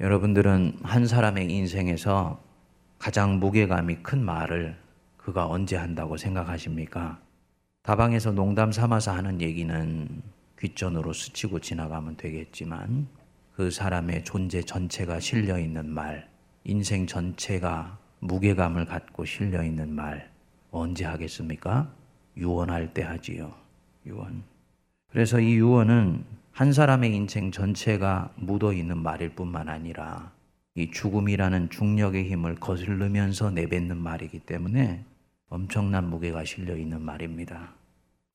여러분들은 한 사람의 인생에서 가장 무게감이 큰 말을 그가 언제 한다고 생각하십니까? 다방에서 농담 삼아서 하는 얘기는 귓전으로 스치고 지나가면 되겠지만 그 사람의 존재 전체가 실려 있는 말, 인생 전체가 무게감을 갖고 실려 있는 말 언제 하겠습니까? 유언할 때 하지요. 유언. 그래서 이 유언은 한 사람의 인생 전체가 묻어 있는 말일 뿐만 아니라 이 죽음이라는 중력의 힘을 거슬르면서 내뱉는 말이기 때문에 엄청난 무게가 실려 있는 말입니다.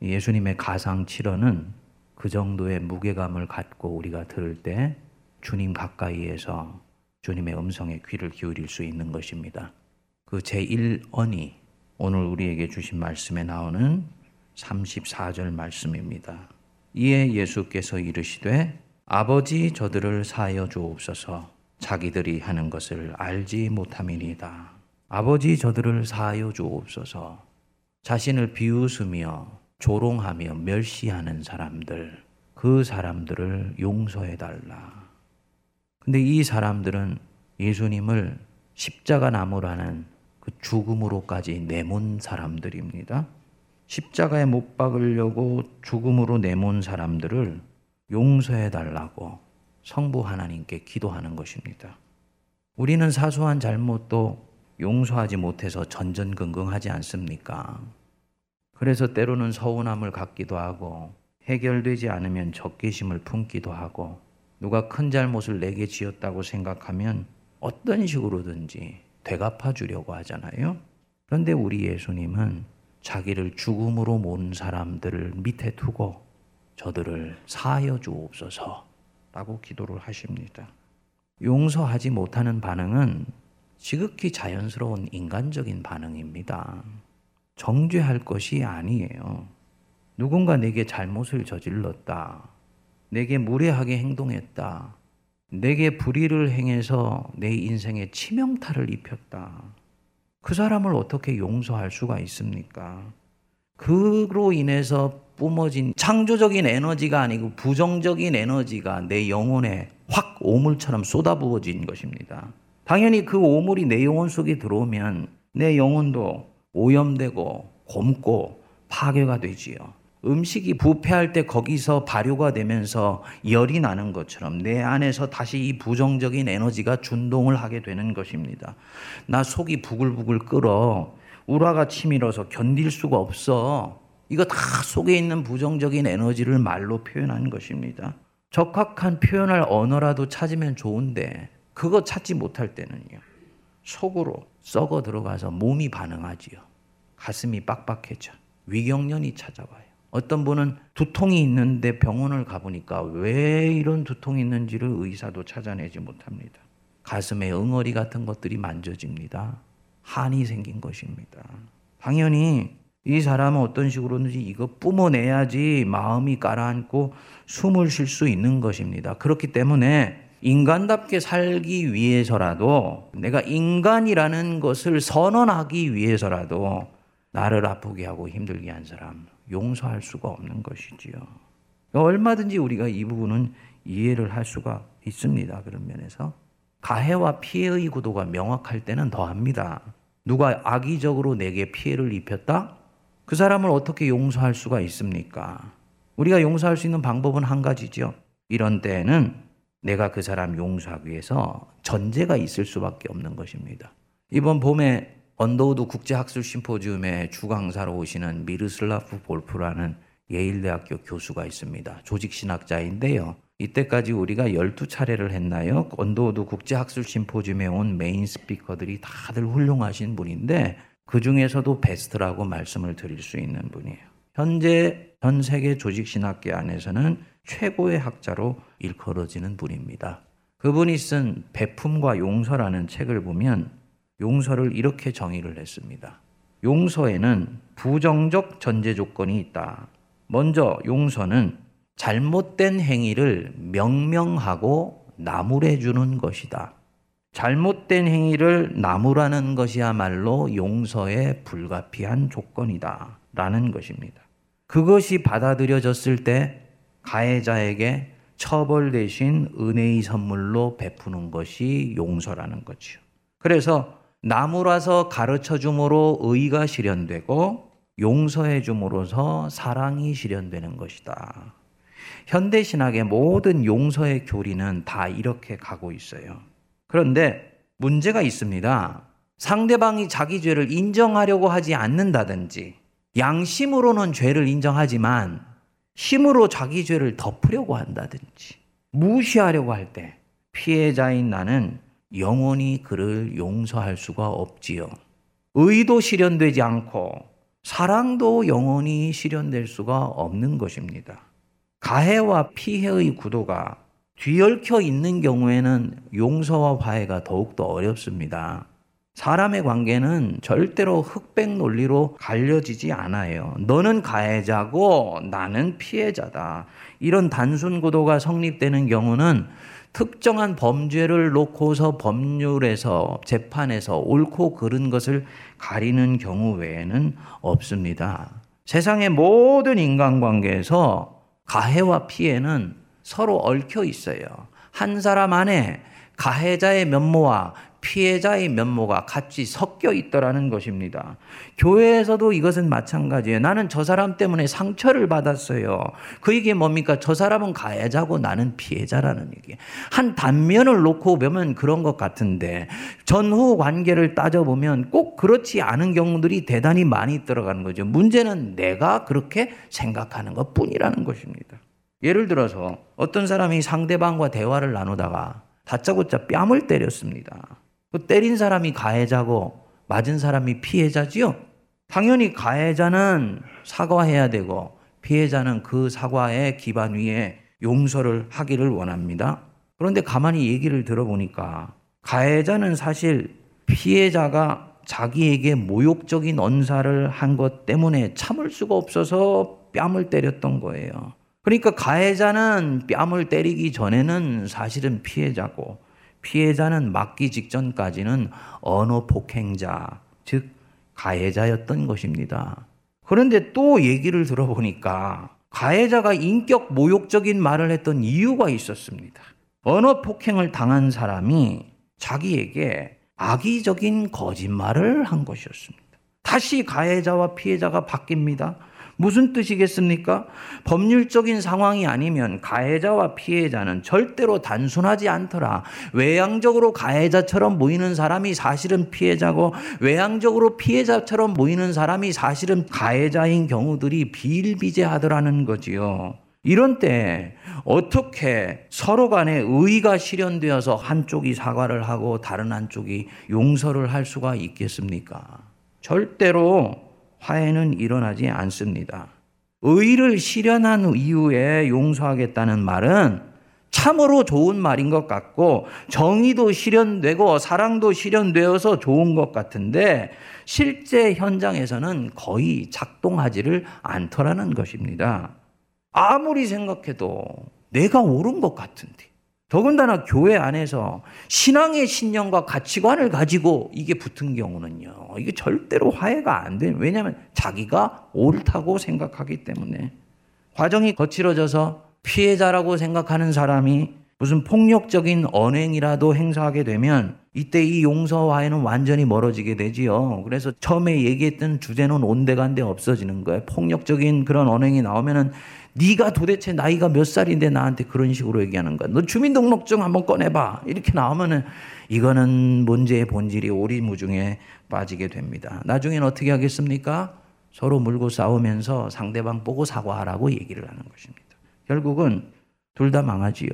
예수님의 가상 7언은 그 정도의 무게감을 갖고 우리가 들을 때 주님 가까이에서 주님의 음성에 귀를 기울일 수 있는 것입니다. 그 제1언이 오늘 우리에게 주신 말씀에 나오는 34절 말씀입니다. 이에 예수께서 이르시되 아버지 저들을 사하여 주옵소서 자기들이 하는 것을 알지 못함이니다. 아버지 저들을 사하여 주옵소서 자신을 비웃으며 조롱하며 멸시하는 사람들 그 사람들을 용서해 달라. 근데 이 사람들은 예수님을 십자가 나무라는 그 죽음으로까지 내몬 사람들입니다. 십자가에 못 박으려고 죽음으로 내몬 사람들을 용서해 달라고 성부 하나님께 기도하는 것입니다. 우리는 사소한 잘못도 용서하지 못해서 전전긍긍하지 않습니까? 그래서 때로는 서운함을 갖기도 하고 해결되지 않으면 적개심을 품기도 하고 누가 큰 잘못을 내게 지었다고 생각하면 어떤 식으로든지 되갚아 주려고 하잖아요. 그런데 우리 예수님은 자기를 죽음으로 모은 사람들을 밑에 두고 저들을 사하여 주옵소서 라고 기도를 하십니다. 용서하지 못하는 반응은 지극히 자연스러운 인간적인 반응입니다. 정죄할 것이 아니에요. 누군가 내게 잘못을 저질렀다. 내게 무례하게 행동했다. 내게 불의를 행해서 내 인생에 치명타를 입혔다. 그 사람을 어떻게 용서할 수가 있습니까? 그로 인해서 뿜어진 창조적인 에너지가 아니고 부정적인 에너지가 내 영혼에 확 오물처럼 쏟아부어진 것입니다. 당연히 그 오물이 내 영혼 속에 들어오면 내 영혼도 오염되고 곪고 파괴가 되지요. 음식이 부패할 때 거기서 발효가 되면서 열이 나는 것처럼 내 안에서 다시 이 부정적인 에너지가 준동을 하게 되는 것입니다. 나 속이 부글부글 끓어 우라가 치밀어서 견딜 수가 없어. 이거 다 속에 있는 부정적인 에너지를 말로 표현한 것입니다. 적합한 표현할 언어라도 찾으면 좋은데 그거 찾지 못할 때는요. 속으로 썩어 들어가서 몸이 반응하지요. 가슴이 빡빡해져. 위경련이 찾아와요. 어떤 분은 두통이 있는데 병원을 가보니까 왜 이런 두통이 있는지를 의사도 찾아내지 못합니다. 가슴에 응어리 같은 것들이 만져집니다. 한이 생긴 것입니다. 당연히 이 사람은 어떤 식으로든지 이거 뿜어내야지 마음이 가라앉고 숨을 쉴 수 있는 것입니다. 그렇기 때문에 인간답게 살기 위해서라도 내가 인간이라는 것을 선언하기 위해서라도 나를 아프게 하고 힘들게 한 사람 용서할 수가 없는 것이지요. 얼마든지 우리가 이 부분은 이해를 할 수가 있습니다. 그런 면에서 가해와 피해의 구도가 명확할 때는 더합니다. 누가 악의적으로 내게 피해를 입혔다? 그 사람을 어떻게 용서할 수가 있습니까? 우리가 용서할 수 있는 방법은 한 가지죠. 이런 때에는 내가 그 사람 용서하기 위해서 전제가 있을 수밖에 없는 것입니다. 이번 봄에 언더우드 국제학술 심포지움에 주강사로 오시는 미로슬라브 볼프라는 예일대학교 교수가 있습니다. 조직신학자인데요. 이때까지 우리가 12차례를 했나요? 언더우드 국제학술 심포지움에 온 main speaker들이 다들 훌륭하신 분인데 그 중에서도 베스트라고 말씀을 드릴 수 있는 분이에요. 현재 전 세계 조직신학계 안에서는 최고의 학자로 일컬어지는 분입니다. 그분이 쓴 배품과 용서라는 책을 보면 용서를 이렇게 정의를 했습니다. 용서에는 부정적 전제 조건이 있다. 먼저 용서는 잘못된 행위를 명명하고 나무래 주는 것이다. 잘못된 행위를 나무라는 것이야말로 용서에 불가피한 조건이다. 라는 것입니다. 그것이 받아들여졌을 때 가해자에게 처벌 대신 은혜의 선물로 베푸는 것이 용서라는 거죠. 그래서 나무라서 가르쳐 줌으로 의가 실현되고 용서해 줌으로써 사랑이 실현되는 것이다. 현대 신학의 모든 용서의 교리는 다 이렇게 가고 있어요. 그런데 문제가 있습니다. 상대방이 자기 죄를 인정하려고 하지 않는다든지 양심으로는 죄를 인정하지만 힘으로 자기 죄를 덮으려고 한다든지 무시하려고 할 때 피해자인 나는 영원히 그를 용서할 수가 없지요. 의도 실현되지 않고 사랑도 영원히 실현될 수가 없는 것입니다. 가해와 피해의 구도가 뒤얽혀 있는 경우에는 용서와 화해가 더욱더 어렵습니다. 사람의 관계는 절대로 흑백 논리로 갈려지지 않아요. 너는 가해자고 나는 피해자다. 이런 단순 구도가 성립되는 경우는 특정한 범죄를 놓고서 법률에서 재판에서 옳고 그른 것을 가리는 경우 외에는 없습니다. 세상의 모든 인간관계에서 가해와 피해는 서로 얽혀 있어요. 한 사람 안에 가해자의 면모와 피해자의 면모가 같이 섞여 있더라는 것입니다. 교회에서도 이것은 마찬가지예요. 나는 저 사람 때문에 상처를 받았어요. 그 얘기 뭡니까? 저 사람은 가해자고 나는 피해자라는 얘기. 한 단면을 놓고 보면 그런 것 같은데 전후 관계를 따져보면 꼭 그렇지 않은 경우들이 대단히 많이 들어가는 거죠. 문제는 내가 그렇게 생각하는 것 뿐이라는 것입니다. 예를 들어서 어떤 사람이 상대방과 대화를 나누다가 다짜고짜 뺨을 때렸습니다. 그 때린 사람이 가해자고 맞은 사람이 피해자지요? 당연히 가해자는 사과해야 되고 피해자는 그 사과의 기반 위에 용서를 하기를 원합니다. 그런데 가만히 얘기를 들어보니까 가해자는 사실 피해자가 자기에게 모욕적인 언사를 한 것 때문에 참을 수가 없어서 뺨을 때렸던 거예요. 그러니까 가해자는 뺨을 때리기 전에는 사실은 피해자고 피해자는 맞기 직전까지는 언어 폭행자, 즉 가해자였던 것입니다. 그런데 또 얘기를 들어보니까 가해자가 인격 모욕적인 말을 했던 이유가 있었습니다. 언어 폭행을 당한 사람이 자기에게 악의적인 거짓말을 한 것이었습니다. 다시 가해자와 피해자가 바뀝니다. 무슨 뜻이겠습니까? 법률적인 상황이 아니면 가해자와 피해자는 절대로 단순하지 않더라. 외향적으로 가해자처럼 보이는 사람이 사실은 피해자고 외향적으로 피해자처럼 보이는 사람이 사실은 가해자인 경우들이 비일비재하더라는 거지요. 이런 때 어떻게 서로 간에 의가 실현되어서 한쪽이 사과를 하고 다른 한쪽이 용서를 할 수가 있겠습니까? 절대로 화해는 일어나지 않습니다. 의를 실현한 이후에 용서하겠다는 말은 참으로 좋은 말인 것 같고 정의도 실현되고 사랑도 실현되어서 좋은 것 같은데 실제 현장에서는 거의 작동하지를 않더라는 것입니다. 아무리 생각해도 내가 옳은 것 같은데 더군다나 교회 안에서 신앙의 신념과 가치관을 가지고 이게 붙은 경우는요. 이게 절대로 화해가 안 돼요. 왜냐하면 자기가 옳다고 생각하기 때문에. 과정이 거칠어져서 피해자라고 생각하는 사람이 무슨 폭력적인 언행이라도 행사하게 되면 이때 이 용서와에는 완전히 멀어지게 되지요. 그래서 처음에 얘기했던 주제는 온데간데 없어지는 거예요. 폭력적인 그런 언행이 나오면은 네가 도대체 나이가 몇 살인데 나한테 그런 식으로 얘기하는 거야. 너 주민등록증 한번 꺼내봐. 이렇게 나오면은 이거는 문제의 본질이 오리무중에 빠지게 됩니다. 나중엔 어떻게 하겠습니까? 서로 물고 싸우면서 상대방 보고 사과하라고 얘기를 하는 것입니다. 결국은 둘 다 망하지요.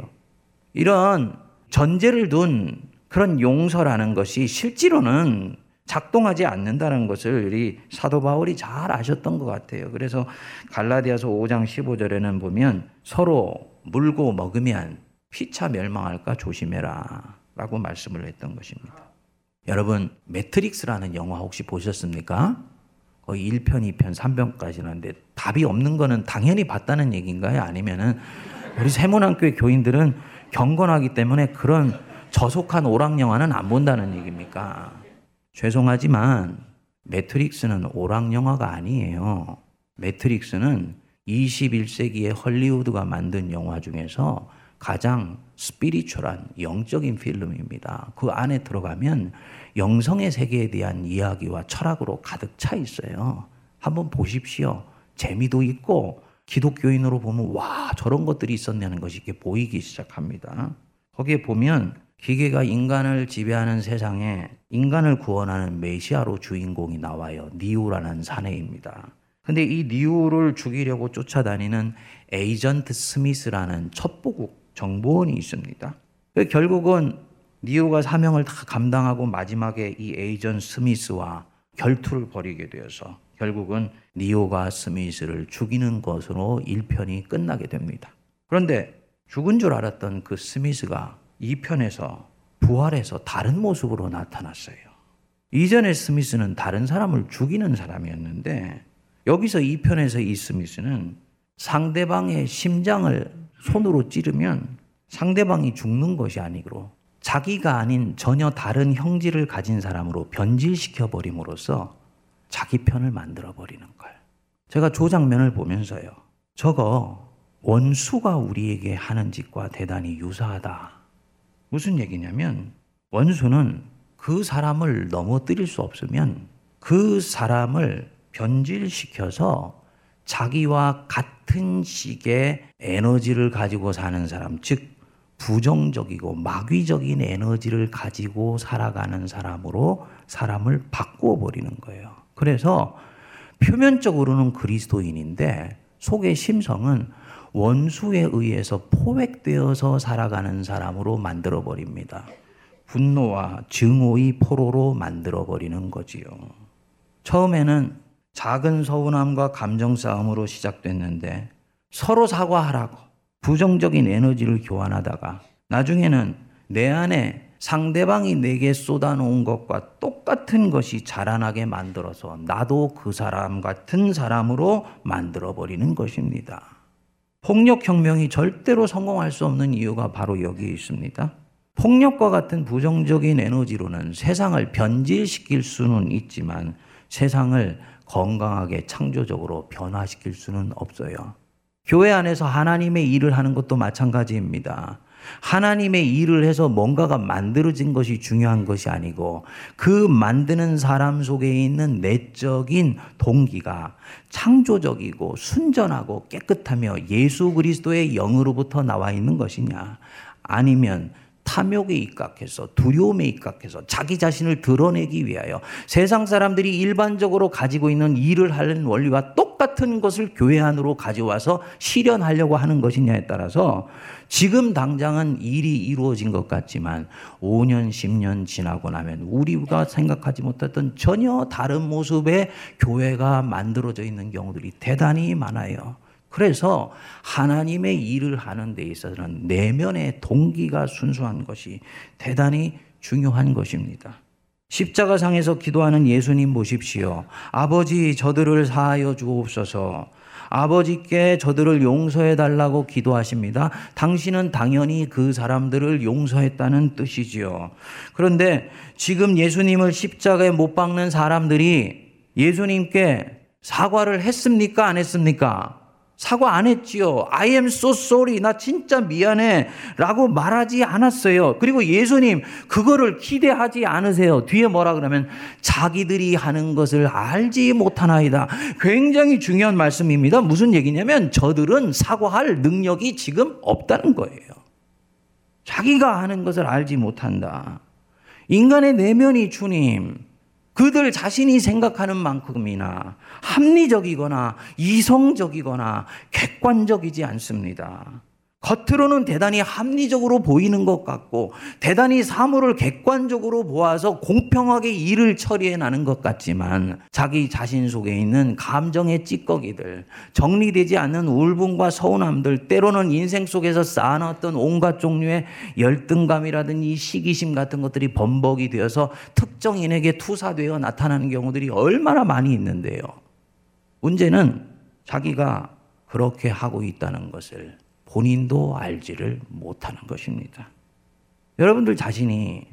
이런 전제를 둔 그런 용서라는 것이 실제로는 작동하지 않는다는 것을 우리 사도 바울이 잘 아셨던 것 같아요. 그래서 갈라디아서 5장 15절에는 보면 서로 물고 먹으면 피차 멸망할까 조심해라 라고 말씀을 했던 것입니다. 여러분, 매트릭스라는 영화 혹시 보셨습니까? 거의 1편, 2편, 3편까지 는데 답이 없는 거는 당연히 봤다는 얘기인가요? 아니면은 우리 세문학교의 교인들은 경건하기 때문에 그런 저속한 오락 영화는 안 본다는 얘기입니까? 죄송하지만 매트릭스는 오락 영화가 아니에요. 매트릭스는 21세기의 헐리우드가 만든 영화 중에서 가장 스피리추얼한 영적인 필름입니다. 그 안에 들어가면 영성의 세계에 대한 이야기와 철학으로 가득 차 있어요. 한번 보십시오. 재미도 있고 기독교인으로 보면 와 저런 것들이 있었냐는 것이 이렇게 보이기 시작합니다. 거기에 보면 기계가 인간을 지배하는 세상에 인간을 구원하는 메시아로 주인공이 나와요. 니우라는 사내입니다. 근데 이 니우를 죽이려고 쫓아다니는 에이전트 스미스라는 첩보국 정보원이 있습니다. 결국은 니우가 사명을 다 감당하고 마지막에 이 에이전 스미스와 결투를 벌이게 되어서 결국은 니오가 스미스를 죽이는 것으로 1편이 끝나게 됩니다. 그런데 죽은 줄 알았던 그 스미스가 2편에서 부활해서 다른 모습으로 나타났어요. 이전에 스미스는 다른 사람을 죽이는 사람이었는데 여기서 2편에서 이 스미스는 상대방의 심장을 손으로 찌르면 상대방이 죽는 것이 아니고 자기가 아닌 전혀 다른 형질을 가진 사람으로 변질시켜 버림으로써 자기 편을 만들어 버리는 거예요. 제가 조 장면을 보면서요. 저거 원수가 우리에게 하는 짓과 대단히 유사하다. 무슨 얘기냐면 원수는 그 사람을 넘어뜨릴 수 없으면 그 사람을 변질시켜서 자기와 같은 식의 에너지를 가지고 사는 사람, 즉 부정적이고 마귀적인 에너지를 가지고 살아가는 사람으로 사람을 바꾸어 버리는 거예요. 그래서 표면적으로는 그리스도인인데 속의 심성은 원수에 의해서 포획되어서 살아가는 사람으로 만들어 버립니다. 분노와 증오의 포로로 만들어 버리는 거지요. 처음에는 작은 서운함과 감정 싸움으로 시작됐는데 서로 사과하라고 부정적인 에너지를 교환하다가 나중에는 내 안에 상대방이 내게 쏟아놓은 것과 똑같은 것이 자라나게 만들어서 나도 그 사람 같은 사람으로 만들어버리는 것입니다. 폭력혁명이 절대로 성공할 수 없는 이유가 바로 여기에 있습니다. 폭력과 같은 부정적인 에너지로는 세상을 변질시킬 수는 있지만 세상을 건강하게 창조적으로 변화시킬 수는 없어요. 교회 안에서 하나님의 일을 하는 것도 마찬가지입니다. 하나님의 일을 해서 뭔가가 만들어진 것이 중요한 것이 아니고 그 만드는 사람 속에 있는 내적인 동기가 창조적이고 순전하고 깨끗하며 예수 그리스도의 영으로부터 나와 있는 것이냐? 아니면 탐욕에 입각해서 두려움에 입각해서 자기 자신을 드러내기 위하여 세상 사람들이 일반적으로 가지고 있는 일을 하는 원리와 똑같은 것을 교회 안으로 가져와서 실현하려고 하는 것이냐에 따라서 지금 당장은 일이 이루어진 것 같지만 5년, 10년 지나고 나면 우리가 생각하지 못했던 전혀 다른 모습의 교회가 만들어져 있는 경우들이 대단히 많아요. 그래서 하나님의 일을 하는 데 있어서는 내면의 동기가 순수한 것이 대단히 중요한 것입니다. 십자가상에서 기도하는 예수님 보십시오. 아버지 저들을 사하여 주옵소서. 아버지께 저들을 용서해 달라고 기도하십니다. 당신은 당연히 그 사람들을 용서했다는 뜻이지요. 그런데 지금 예수님을 십자가에 못 박는 사람들이 예수님께 사과를 했습니까? 안 했습니까? 사과 안 했지요. I am so sorry. 나 진짜 미안해. 라고 말하지 않았어요. 그리고 예수님, 그거를 기대하지 않으세요. 뒤에 뭐라 그러면 자기들이 하는 것을 알지 못하나이다. 굉장히 중요한 말씀입니다. 무슨 얘기냐면 저들은 사과할 능력이 지금 없다는 거예요. 자기가 하는 것을 알지 못한다. 인간의 내면이 주님, 그들 자신이 생각하는 만큼이나 합리적이거나 이성적이거나 객관적이지 않습니다. 겉으로는 대단히 합리적으로 보이는 것 같고 대단히 사물을 객관적으로 보아서 공평하게 일을 처리해 나는 것 같지만 자기 자신 속에 있는 감정의 찌꺼기들, 정리되지 않는 울분과 서운함들, 때로는 인생 속에서 쌓아놨던 온갖 종류의 열등감이라든지 시기심 같은 것들이 범벅이 되어서 특정인에게 투사되어 나타나는 경우들이 얼마나 많이 있는데요. 문제는 자기가 그렇게 하고 있다는 것을 본인도 알지를 못하는 것입니다. 여러분들 자신이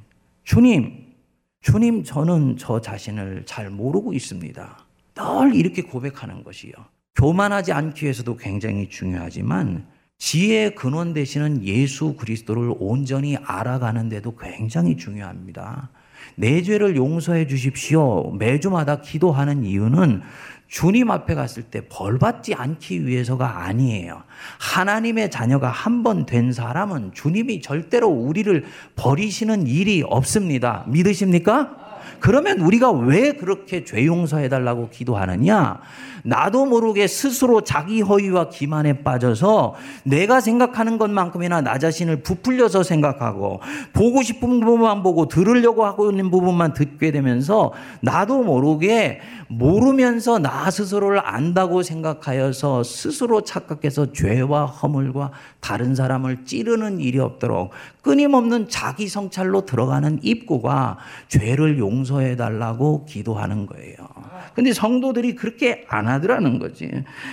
주님, 주님, 저는 저 자신을 잘 모르고 있습니다. 늘 이렇게 고백하는 것이요. 교만하지 않기 위해서도 굉장히 중요하지만 지혜의 근원 되시는 예수 그리스도를 온전히 알아가는데도 굉장히 중요합니다. 내 죄를 용서해 주십시오. 매주마다 기도하는 이유는 주님 앞에 갔을 때 벌받지 않기 위해서가 아니에요. 하나님의 자녀가 한 번 된 사람은 주님이 절대로 우리를 버리시는 일이 없습니다. 믿으십니까? 그러면 우리가 왜 그렇게 죄 용서해 달라고 기도하느냐? 나도 모르게 스스로 자기 허위와 기만에 빠져서 내가 생각하는 것만큼이나 나 자신을 부풀려서 생각하고 보고 싶은 부분만 보고 들으려고 하고 있는 부분만 듣게 되면서 나도 모르게 모르면서 나 스스로를 안다고 생각하여서 스스로 착각해서 죄와 허물과 다른 사람을 찌르는 일이 없도록 끊임없는 자기 성찰로 들어가는 입구가 죄를 용서해 달라고 기도하는 거예요. 근데 성도들이 그렇게 안 하더라는 거지.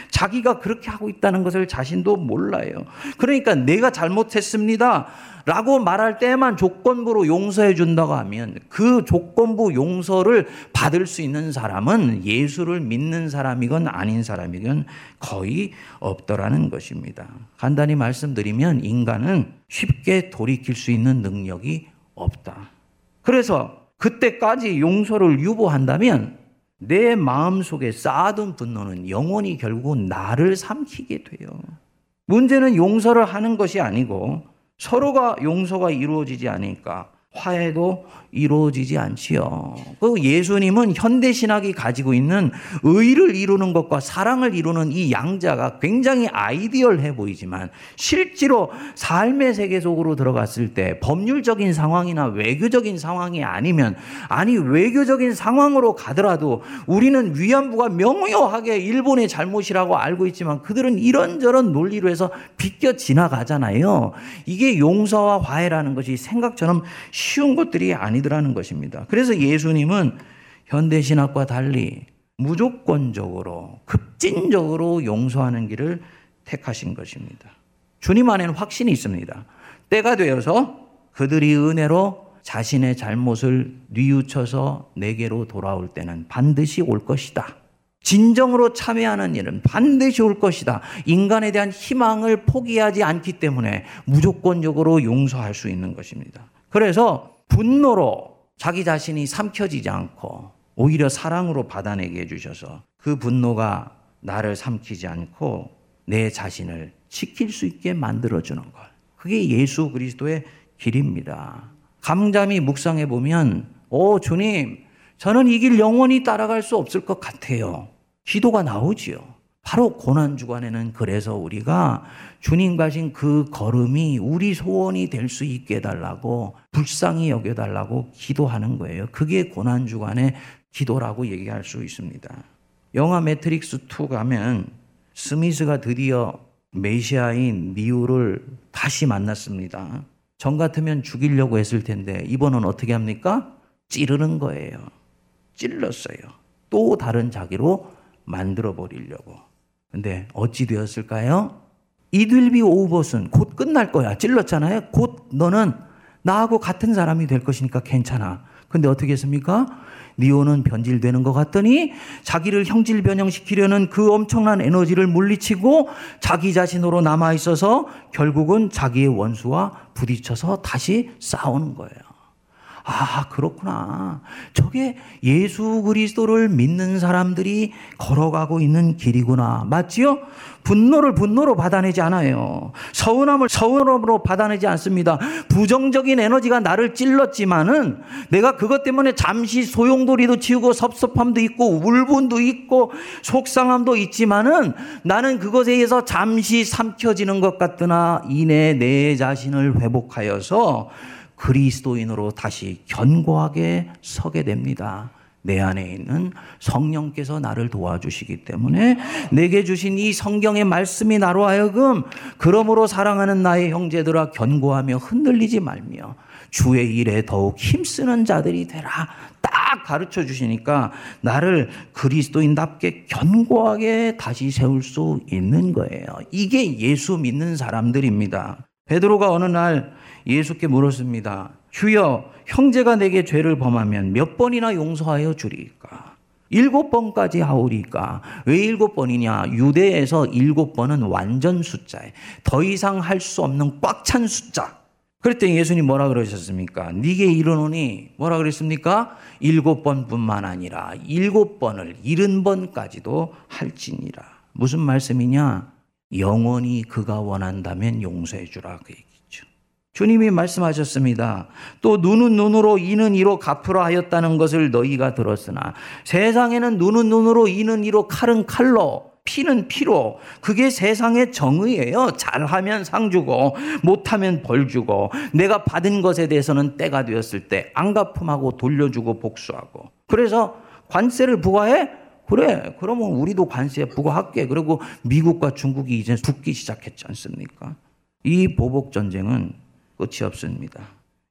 자기가 그렇게 하고 있다는 것을 자신도 몰라요. 그러니까 내가 잘못했습니다. 라고 말할 때만 조건부로 용서해 준다고 하면 그 조건부 용서를 받을 수 있는 사람은 예수를 믿는 사람이건 아닌 사람이건 거의 없더라는 것입니다. 간단히 말씀드리면 인간은 쉽게 돌이킬 수 있는 능력이 없다. 그래서 그때까지 용서를 유보한다면 내 마음 속에 쌓아둔 분노는 영원히 결국은 나를 삼키게 돼요. 문제는 용서를 하는 것이 아니고 서로가 용서가 이루어지지 않으니까 화해도 이루어지지 않지요. 그 예수님은 현대 신학이 가지고 있는 의를 이루는 것과 사랑을 이루는 이 양자가 굉장히 아이디얼해 보이지만 실제로 삶의 세계 속으로 들어갔을 때 법률적인 상황이나 외교적인 상황이 아니면 아니 외교적인 상황으로 가더라도 우리는 위안부가 명료하게 일본의 잘못이라고 알고 있지만 그들은 이런저런 논리로 해서 비껴 지나가잖아요. 이게 용서와 화해라는 것이 생각처럼 쉬운 것들이 아니 더라는 것입니다. 그래서 예수님은 현대 신학과 달리 무조건적으로, 급진적으로 용서하는 길을 택하신 것입니다. 주님 안에는 확신이 있습니다. 때가 되어서 그들이 은혜로 자신의 잘못을 뉘우쳐서 내게로 돌아올 때는 반드시 올 것이다. 진정으로 참여하는 일은 반드시 올 것이다. 인간에 대한 희망을 포기하지 않기 때문에 무조건적으로 용서할 수 있는 것입니다. 그래서 분노로 자기 자신이 삼켜지지 않고 오히려 사랑으로 받아내게 해주셔서 그 분노가 나를 삼키지 않고 내 자신을 지킬 수 있게 만들어주는 것. 그게 예수 그리스도의 길입니다. 감잠이 묵상해 보면, 오, 주님, 저는 이 길 영원히 따라갈 수 없을 것 같아요. 기도가 나오지요. 바로 고난 주간에는 그래서 우리가 주님 가신 그 걸음이 우리 소원이 될 수 있게 해달라고 불쌍히 여겨달라고 기도하는 거예요. 그게 고난 주간의 기도라고 얘기할 수 있습니다. 영화 매트릭스 2 가면 스미스가 드디어 메시아인 네오를 다시 만났습니다. 전 같으면 죽이려고 했을 텐데 이번은 어떻게 합니까? 찌르는 거예요. 찔렀어요. 또 다른 자기로 만들어 버리려고. 근데 어찌 되었을까요? It'll be over soon. 곧 끝날 거야. 찔렀잖아요. 곧 너는 나하고 같은 사람이 될 것이니까 괜찮아. 근데 어떻게 했습니까? 니오는 변질되는 것 같더니 자기를 형질 변형시키려는 그 엄청난 에너지를 물리치고 자기 자신으로 남아 있어서 결국은 자기의 원수와 부딪혀서 다시 싸우는 거예요. 아, 그렇구나. 저게 예수 그리스도를 믿는 사람들이 걸어가고 있는 길이구나. 맞지요? 분노를 분노로 받아내지 않아요. 서운함을 서운함으로 받아내지 않습니다. 부정적인 에너지가 나를 찔렀지만은 내가 그것 때문에 잠시 소용돌이도 치우고 섭섭함도 있고 울분도 있고 속상함도 있지만은 나는 그것에 의해서 잠시 삼켜지는 것 같으나 이내 내 자신을 회복하여서 그리스도인으로 다시 견고하게 서게 됩니다. 내 안에 있는 성령께서 나를 도와주시기 때문에 내게 주신 이 성경의 말씀이 나로 하여금 그러므로 사랑하는 나의 형제들아 견고하며 흔들리지 말며 주의 일에 더욱 힘쓰는 자들이 되라. 딱 가르쳐 주시니까 나를 그리스도인답게 견고하게 다시 세울 수 있는 거예요. 이게 예수 믿는 사람들입니다. 베드로가 어느 날 예수께 물었습니다. 주여, 형제가 내게 죄를 범하면 몇 번이나 용서하여 주리까? 일곱 번까지 하오리까. 왜 일곱 번이냐? 유대에서 일곱 번은 완전 숫자에 더 이상 할 수 없는 꽉 찬 숫자. 그랬더니 예수님 뭐라 그러셨습니까? 네게 이르노니 뭐라 그랬습니까? 일곱 번뿐만 아니라 일곱 번을 일흔 번까지도 할지니라. 무슨 말씀이냐? 영원히 그가 원한다면 용서해 주라 그 얘기죠. 주님이 말씀하셨습니다. 또 눈은 눈으로 이는 이로 갚으라 하였다는 것을 너희가 들었으나 세상에는 눈은 눈으로 이는 이로 칼은 칼로 피는 피로 그게 세상의 정의예요. 잘하면 상 주고 못하면 벌 주고 내가 받은 것에 대해서는 때가 되었을 때 안 갚음하고 돌려주고 복수하고 그래서 관세를 부과해 그래 그러면 우리도 관세 부과할게 그리고 미국과 중국이 이제 붙기 시작했지 않습니까? 이 보복 전쟁은 끝이 없습니다.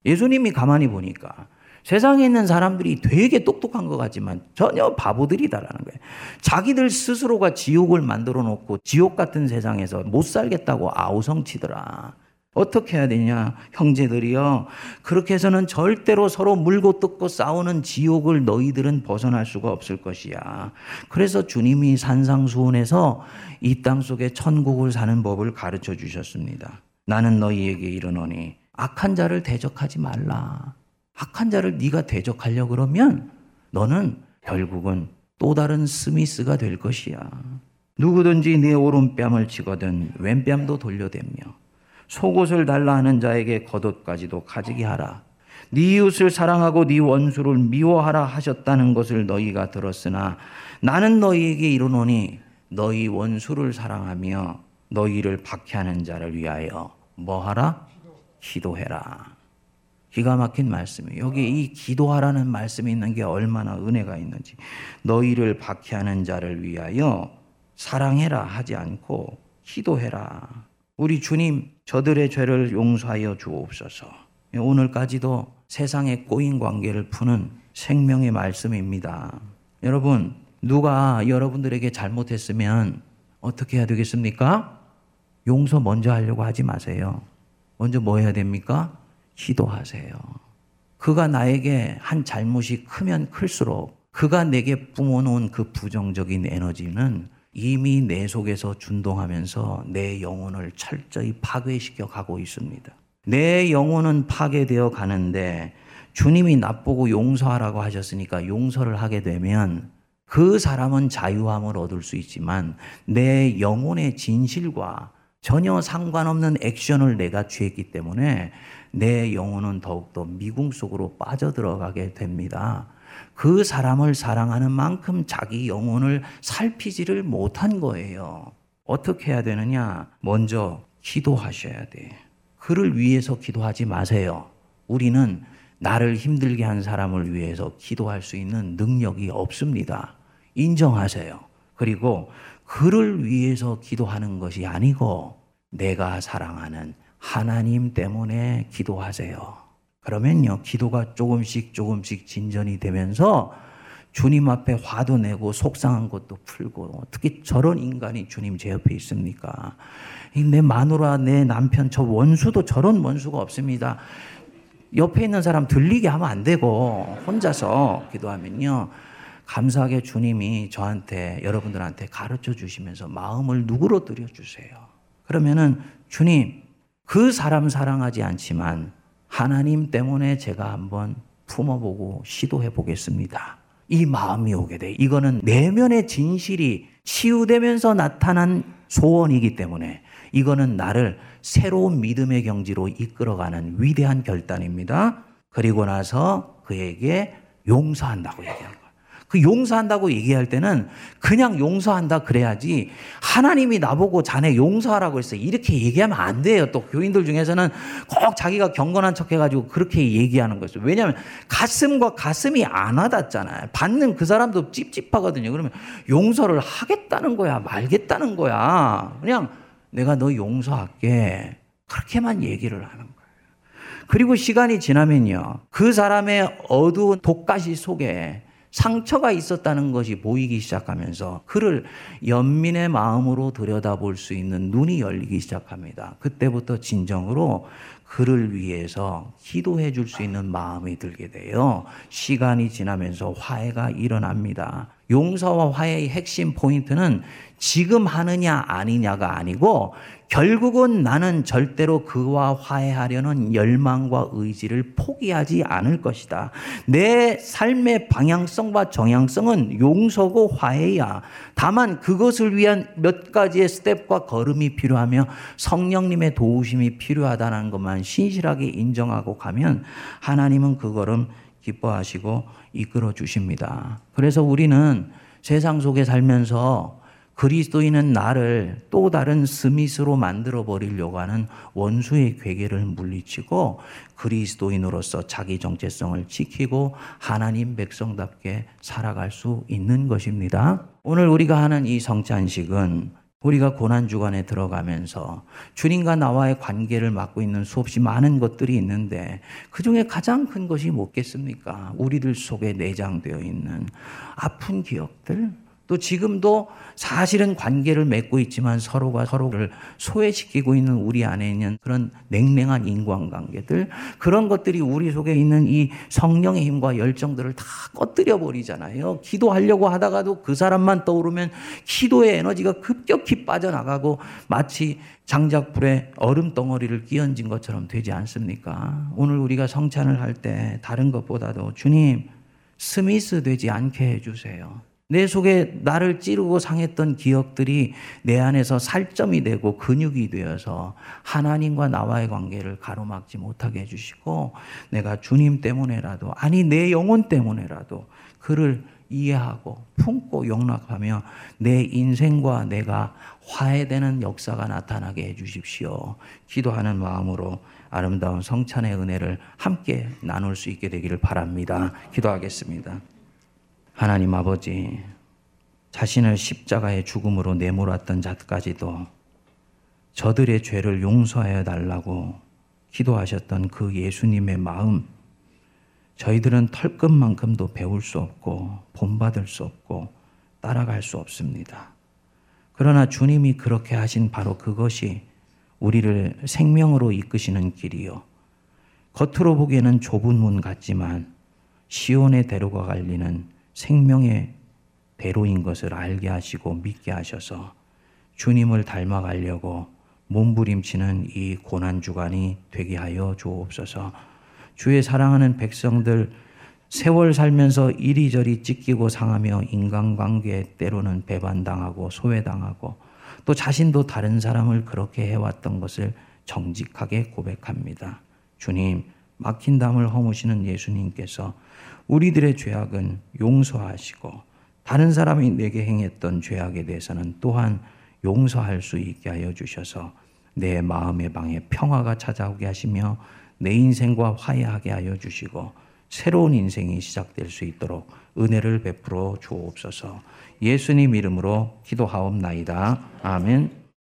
예수님이 가만히 보니까 세상에 있는 사람들이 되게 똑똑한 것 같지만 전혀 바보들이다라는 거예요. 자기들 스스로가 지옥을 만들어 놓고 지옥 같은 세상에서 못 살겠다고 아우성치더라. 어떻게 해야 되냐? 형제들이요. 그렇게 해서는 절대로 서로 물고 뜯고 싸우는 지옥을 너희들은 벗어날 수가 없을 것이야. 그래서 주님이 산상수훈에서 이 땅 속에 천국을 사는 법을 가르쳐 주셨습니다. 나는 너희에게 이르노니 악한 자를 대적하지 말라. 악한 자를 네가 대적하려 그러면 너는 결국은 또 다른 스미스가 될 것이야. 누구든지 네 오른뺨을 치거든 왼뺨도 돌려대며 속옷을 달라 하는 자에게 겉옷까지도 가지게 하라. 네 이웃을 사랑하고 네 원수를 미워하라 하셨다는 것을 너희가 들었으나 나는 너희에게 이르노니 너희 원수를 사랑하며 너희를 박해하는 자를 위하여 뭐하라? 기도해라. 기가 막힌 말씀이에요. 여기 이 기도하라는 말씀이 있는 게 얼마나 은혜가 있는지. 너희를 박해하는 자를 위하여 사랑해라 하지 않고 기도해라. 우리 주님 저들의 죄를 용서하여 주옵소서. 오늘까지도 세상의 꼬인 관계를 푸는 생명의 말씀입니다. 여러분, 누가 여러분들에게 잘못했으면 어떻게 해야 되겠습니까? 용서 먼저 하려고 하지 마세요. 먼저 뭐 해야 됩니까? 기도하세요. 그가 나에게 한 잘못이 크면 클수록 그가 내게 뿜어놓은 그 부정적인 에너지는 이미 내 속에서 준동하면서 내 영혼을 철저히 파괴시켜 가고 있습니다. 내 영혼은 파괴되어 가는데 주님이 나쁘고 용서하라고 하셨으니까 용서를 하게 되면 그 사람은 자유함을 얻을 수 있지만 내 영혼의 진실과 전혀 상관없는 액션을 내가 취했기 때문에 내 영혼은 더욱더 미궁 속으로 빠져들어가게 됩니다. 그 사람을 사랑하는 만큼 자기 영혼을 살피지를 못한 거예요. 어떻게 해야 되느냐? 먼저 기도하셔야 돼. 그를 위해서 기도하지 마세요. 우리는 나를 힘들게 한 사람을 위해서 기도할 수 있는 능력이 없습니다. 인정하세요. 그리고 그를 위해서 기도하는 것이 아니고 내가 사랑하는 하나님 때문에 기도하세요. 그러면요, 기도가 조금씩 조금씩 진전이 되면서 주님 앞에 화도 내고 속상한 것도 풀고 어떻게 저런 인간이 주님 제 옆에 있습니까? 내 마누라, 내 남편, 저 원수도 저런 원수가 없습니다. 옆에 있는 사람 들리게 하면 안 되고 혼자서 기도하면요. 감사하게 주님이 저한테 여러분들한테 가르쳐 주시면서 마음을 누구로 드려 주세요. 그러면은 주님 그 사람 사랑하지 않지만 하나님 때문에 제가 한번 품어보고 시도해 보겠습니다. 이 마음이 오게 돼. 이거는 내면의 진실이 치유되면서 나타난 소원이기 때문에 이거는 나를 새로운 믿음의 경지로 이끌어가는 위대한 결단입니다. 그리고 나서 그에게 용서한다고 얘기합니다. 그 용서한다고 얘기할 때는 그냥 용서한다 그래야지 하나님이 나보고 자네 용서하라고 했어. 이렇게 얘기하면 안 돼요. 또 교인들 중에서는 꼭 자기가 경건한 척 해가지고 그렇게 얘기하는 거죠. 왜냐하면 가슴과 가슴이 안 와닿잖아요. 받는 그 사람도 찝찝하거든요. 그러면 용서를 하겠다는 거야, 말겠다는 거야. 그냥 내가 너 용서할게. 그렇게만 얘기를 하는 거예요. 그리고 시간이 지나면요. 그 사람의 어두운 독가시 속에 상처가 있었다는 것이 보이기 시작하면서 그를 연민의 마음으로 들여다볼 수 있는 눈이 열리기 시작합니다. 그때부터 진정으로 그를 위해서 기도해 줄 수 있는 마음이 들게 돼요. 시간이 지나면서 화해가 일어납니다. 용서와 화해의 핵심 포인트는 지금 하느냐 아니냐가 아니고 결국은 나는 절대로 그와 화해하려는 열망과 의지를 포기하지 않을 것이다. 내 삶의 방향성과 정향성은 용서고 화해야. 다만 그것을 위한 몇 가지의 스텝과 걸음이 필요하며 성령님의 도우심이 필요하다는 것만 신실하게 인정하고 가면 하나님은 그 걸음 기뻐하시고 이끌어 주십니다. 그래서 우리는 세상 속에 살면서 그리스도인은 나를 또 다른 스미스로 만들어 버리려고 하는 원수의 괴계를 물리치고 그리스도인으로서 자기 정체성을 지키고 하나님 백성답게 살아갈 수 있는 것입니다. 오늘 우리가 하는 이 성찬식은 우리가 고난 주간에 들어가면서 주님과 나와의 관계를 맡고 있는 수없이 많은 것들이 있는데 그 중에 가장 큰 것이 뭐겠습니까? 우리들 속에 내장되어 있는 아픈 기억들, 또 지금도 사실은 관계를 맺고 있지만 서로가 서로를 소외시키고 있는 우리 안에 있는 그런 냉랭한 인간관계들 그런 것들이 우리 속에 있는 이 성령의 힘과 열정들을 다 꺼뜨려 버리잖아요. 기도하려고 하다가도 그 사람만 떠오르면 기도의 에너지가 급격히 빠져나가고 마치 장작불에 얼음 덩어리를 끼얹은 것처럼 되지 않습니까? 오늘 우리가 성찬을 할 때 다른 것보다도 주님 스미스 되지 않게 해주세요. 내 속에 나를 찌르고 상했던 기억들이 내 안에서 살점이 되고 근육이 되어서 하나님과 나와의 관계를 가로막지 못하게 해주시고 내가 주님 때문에라도 아니 내 영혼 때문에라도 그를 이해하고 품고 용납하며 내 인생과 내가 화해되는 역사가 나타나게 해주십시오. 기도하는 마음으로 아름다운 성찬의 은혜를 함께 나눌 수 있게 되기를 바랍니다. 기도하겠습니다. 하나님 아버지, 자신을 십자가의 죽음으로 내몰았던 자까지도 저들의 죄를 용서하여 달라고 기도하셨던 그 예수님의 마음, 저희들은 털끝만큼도 배울 수 없고 본받을 수 없고 따라갈 수 없습니다. 그러나 주님이 그렇게 하신 바로 그것이 우리를 생명으로 이끄시는 길이요. 겉으로 보기에는 좁은 문 같지만 시온의 대로가 갈리는 생명의 대로인 것을 알게 하시고 믿게 하셔서 주님을 닮아가려고 몸부림치는 이 고난 주간이 되게 하여 주옵소서. 주의 사랑하는 백성들 세월 살면서 이리저리 찢기고 상하며 인간관계 때로는 배반당하고 소외당하고 또 자신도 다른 사람을 그렇게 해왔던 것을 정직하게 고백합니다. 주님, 막힌 담을 허무시는 예수님께서 우리들의 죄악은 용서하시고 다른 사람이 내게 행했던 죄악에 대해서는 또한 용서할 수 있게 하여 주셔서 내 마음의 방에 평화가 찾아오게 하시며 내 인생과 화해하게 하여 주시고 새로운 인생이 시작될 수 있도록 은혜를 베풀어 주옵소서. 예수님 이름으로 기도하옵나이다. 아멘.